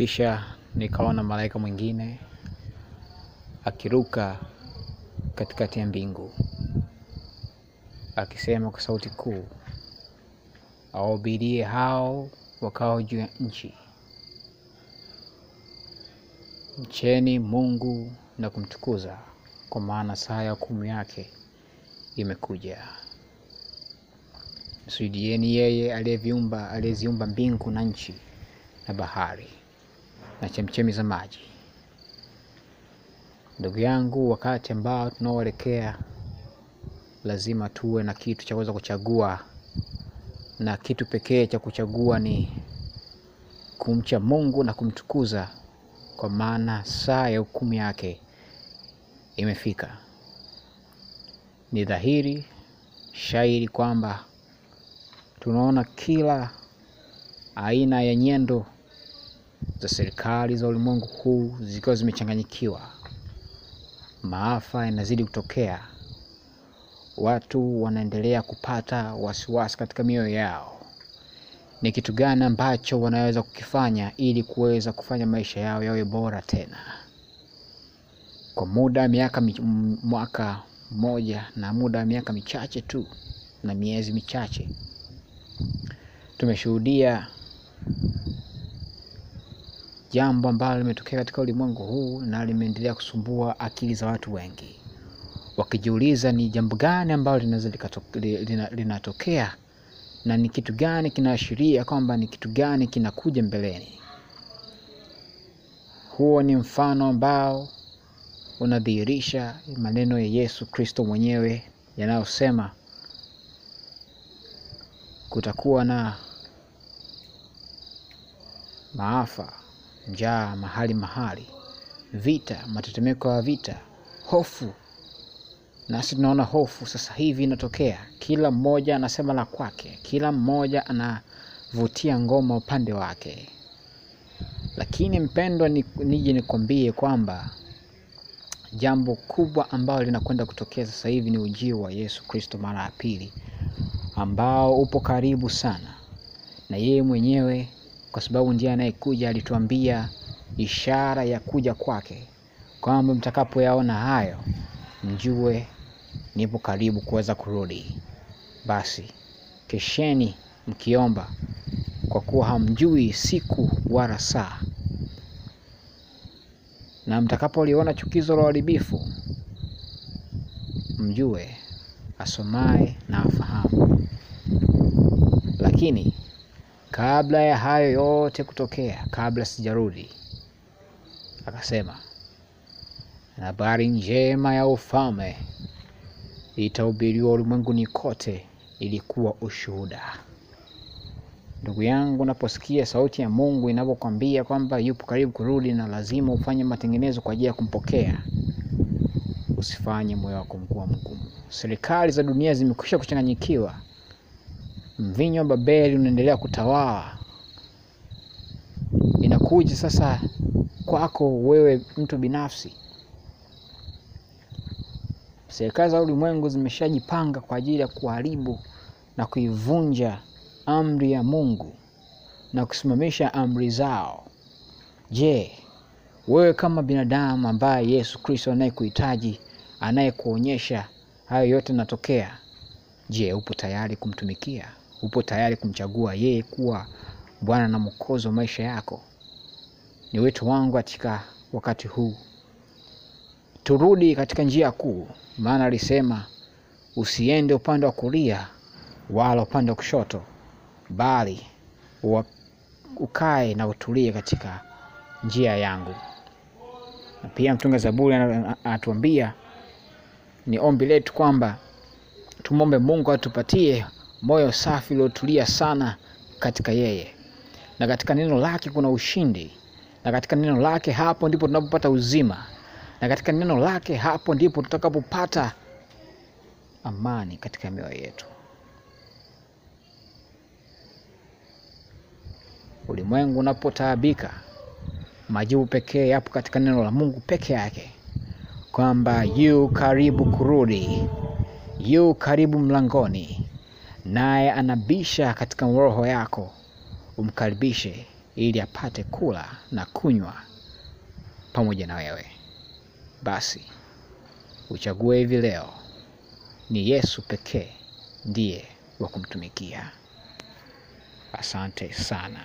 Kisha nikaona malaika mwingine akiruka katikati ya mbingu akisema kwa sauti kuu, awahubirie hao wakao juu ya nchi, mcheni Mungu na kumtukuza, kwa maana saa ya hukumu yake imekuja. Msujudieni yeye aliyeviumba aliyeziumba mbingu na nchi na bahari na chemchemi za maji. Ndugu yangu, wakati ambao tunaoelekea, lazima tuwe na kitu cha kuweza kuchagua, na kitu pekee cha kuchagua ni kumcha Mungu na kumtukuza, kwa maana saa ya hukumu yake imefika. Ni dhahiri shairi kwamba tunaona kila aina ya nyendo za serikali za ulimwengu huu zikiwa zimechanganyikiwa. Maafa yanazidi kutokea, watu wanaendelea kupata wasiwasi katika mioyo yao. Ni kitu gani ambacho wanaweza kukifanya ili kuweza kufanya maisha yao yawe bora tena? Kwa muda miaka mwaka mmoja na muda wa miaka michache tu na miezi michache tumeshuhudia jambo ambalo limetokea katika ulimwengu huu na limeendelea kusumbua akili za watu wengi, wakijiuliza ni jambo gani ambalo linaweza linatokea na ni kitu gani kinaashiria kwamba ni kitu gani kinakuja mbeleni. Huo ni mfano ambao unadhihirisha maneno ya Yesu Kristo mwenyewe yanayosema kutakuwa na maafa, njaa mahali mahali, vita, matetemeko ya vita, hofu. Nasi tunaona hofu sasa hivi inatokea, kila mmoja anasema la kwake, kila mmoja anavutia ngoma upande wake. Lakini mpendwa, ni, nije nikwambie kwamba jambo kubwa ambalo linakwenda kutokea sasa hivi ni ujio wa Yesu Kristo mara ya pili, ambao upo karibu sana, na yeye mwenyewe kwa sababu ndiye anayekuja alituambia ishara ya kuja kwake, kwamba mtakapoyaona hayo mjue nipo karibu kuweza kurudi. Basi kesheni mkiomba, kwa kuwa hamjui siku wala saa. Na mtakapoliona chukizo la uharibifu, mjue asomaye na afahamu. Lakini kabla ya hayo yote kutokea, kabla sijarudi, akasema na habari njema ya ufalme itahubiriwa ulimwenguni kote, ilikuwa ushuhuda. Ndugu yangu, unaposikia sauti ya Mungu inavyokwambia kwamba yupo karibu kurudi na lazima ufanye matengenezo kwa ajili ya kumpokea, usifanye moyo wako mkuwa mgumu. Serikali za dunia zimekwisha kuchanganyikiwa, mvinyo wa Babeli unaendelea kutawala. Inakuja sasa kwako wewe mtu binafsi. Serikali za ulimwengu zimeshajipanga kwa ajili ya kuharibu na kuivunja amri ya Mungu na kusimamisha amri zao. Je, wewe kama binadamu ambaye Yesu Kristo anayekuhitaji, anayekuonyesha hayo yote yanatokea, je, upo tayari kumtumikia? Upo tayari kumchagua yeye kuwa Bwana na Mwokozi wa maisha yako? Ni wito wangu katika wakati huu, turudi katika njia kuu, maana alisema usiende upande wa kulia wala upande wa kushoto, bali ukae na utulie katika njia yangu. Na pia mtunga Zaburi anatuambia ni ombi letu kwamba tumwombe Mungu atupatie moyo safi uliotulia sana katika yeye, na katika neno lake kuna ushindi, na katika neno lake hapo ndipo tunapopata uzima, na katika neno lake hapo ndipo tutakapopata amani katika mioyo yetu. Ulimwengu unapotaabika, majibu pekee yapo katika neno la Mungu peke yake, kwamba yu karibu kurudi, yu karibu mlangoni, naye anabisha katika roho yako. Umkaribishe ili apate kula na kunywa pamoja na wewe. Basi uchague hivi leo, ni Yesu pekee ndiye wa kumtumikia. Asante sana.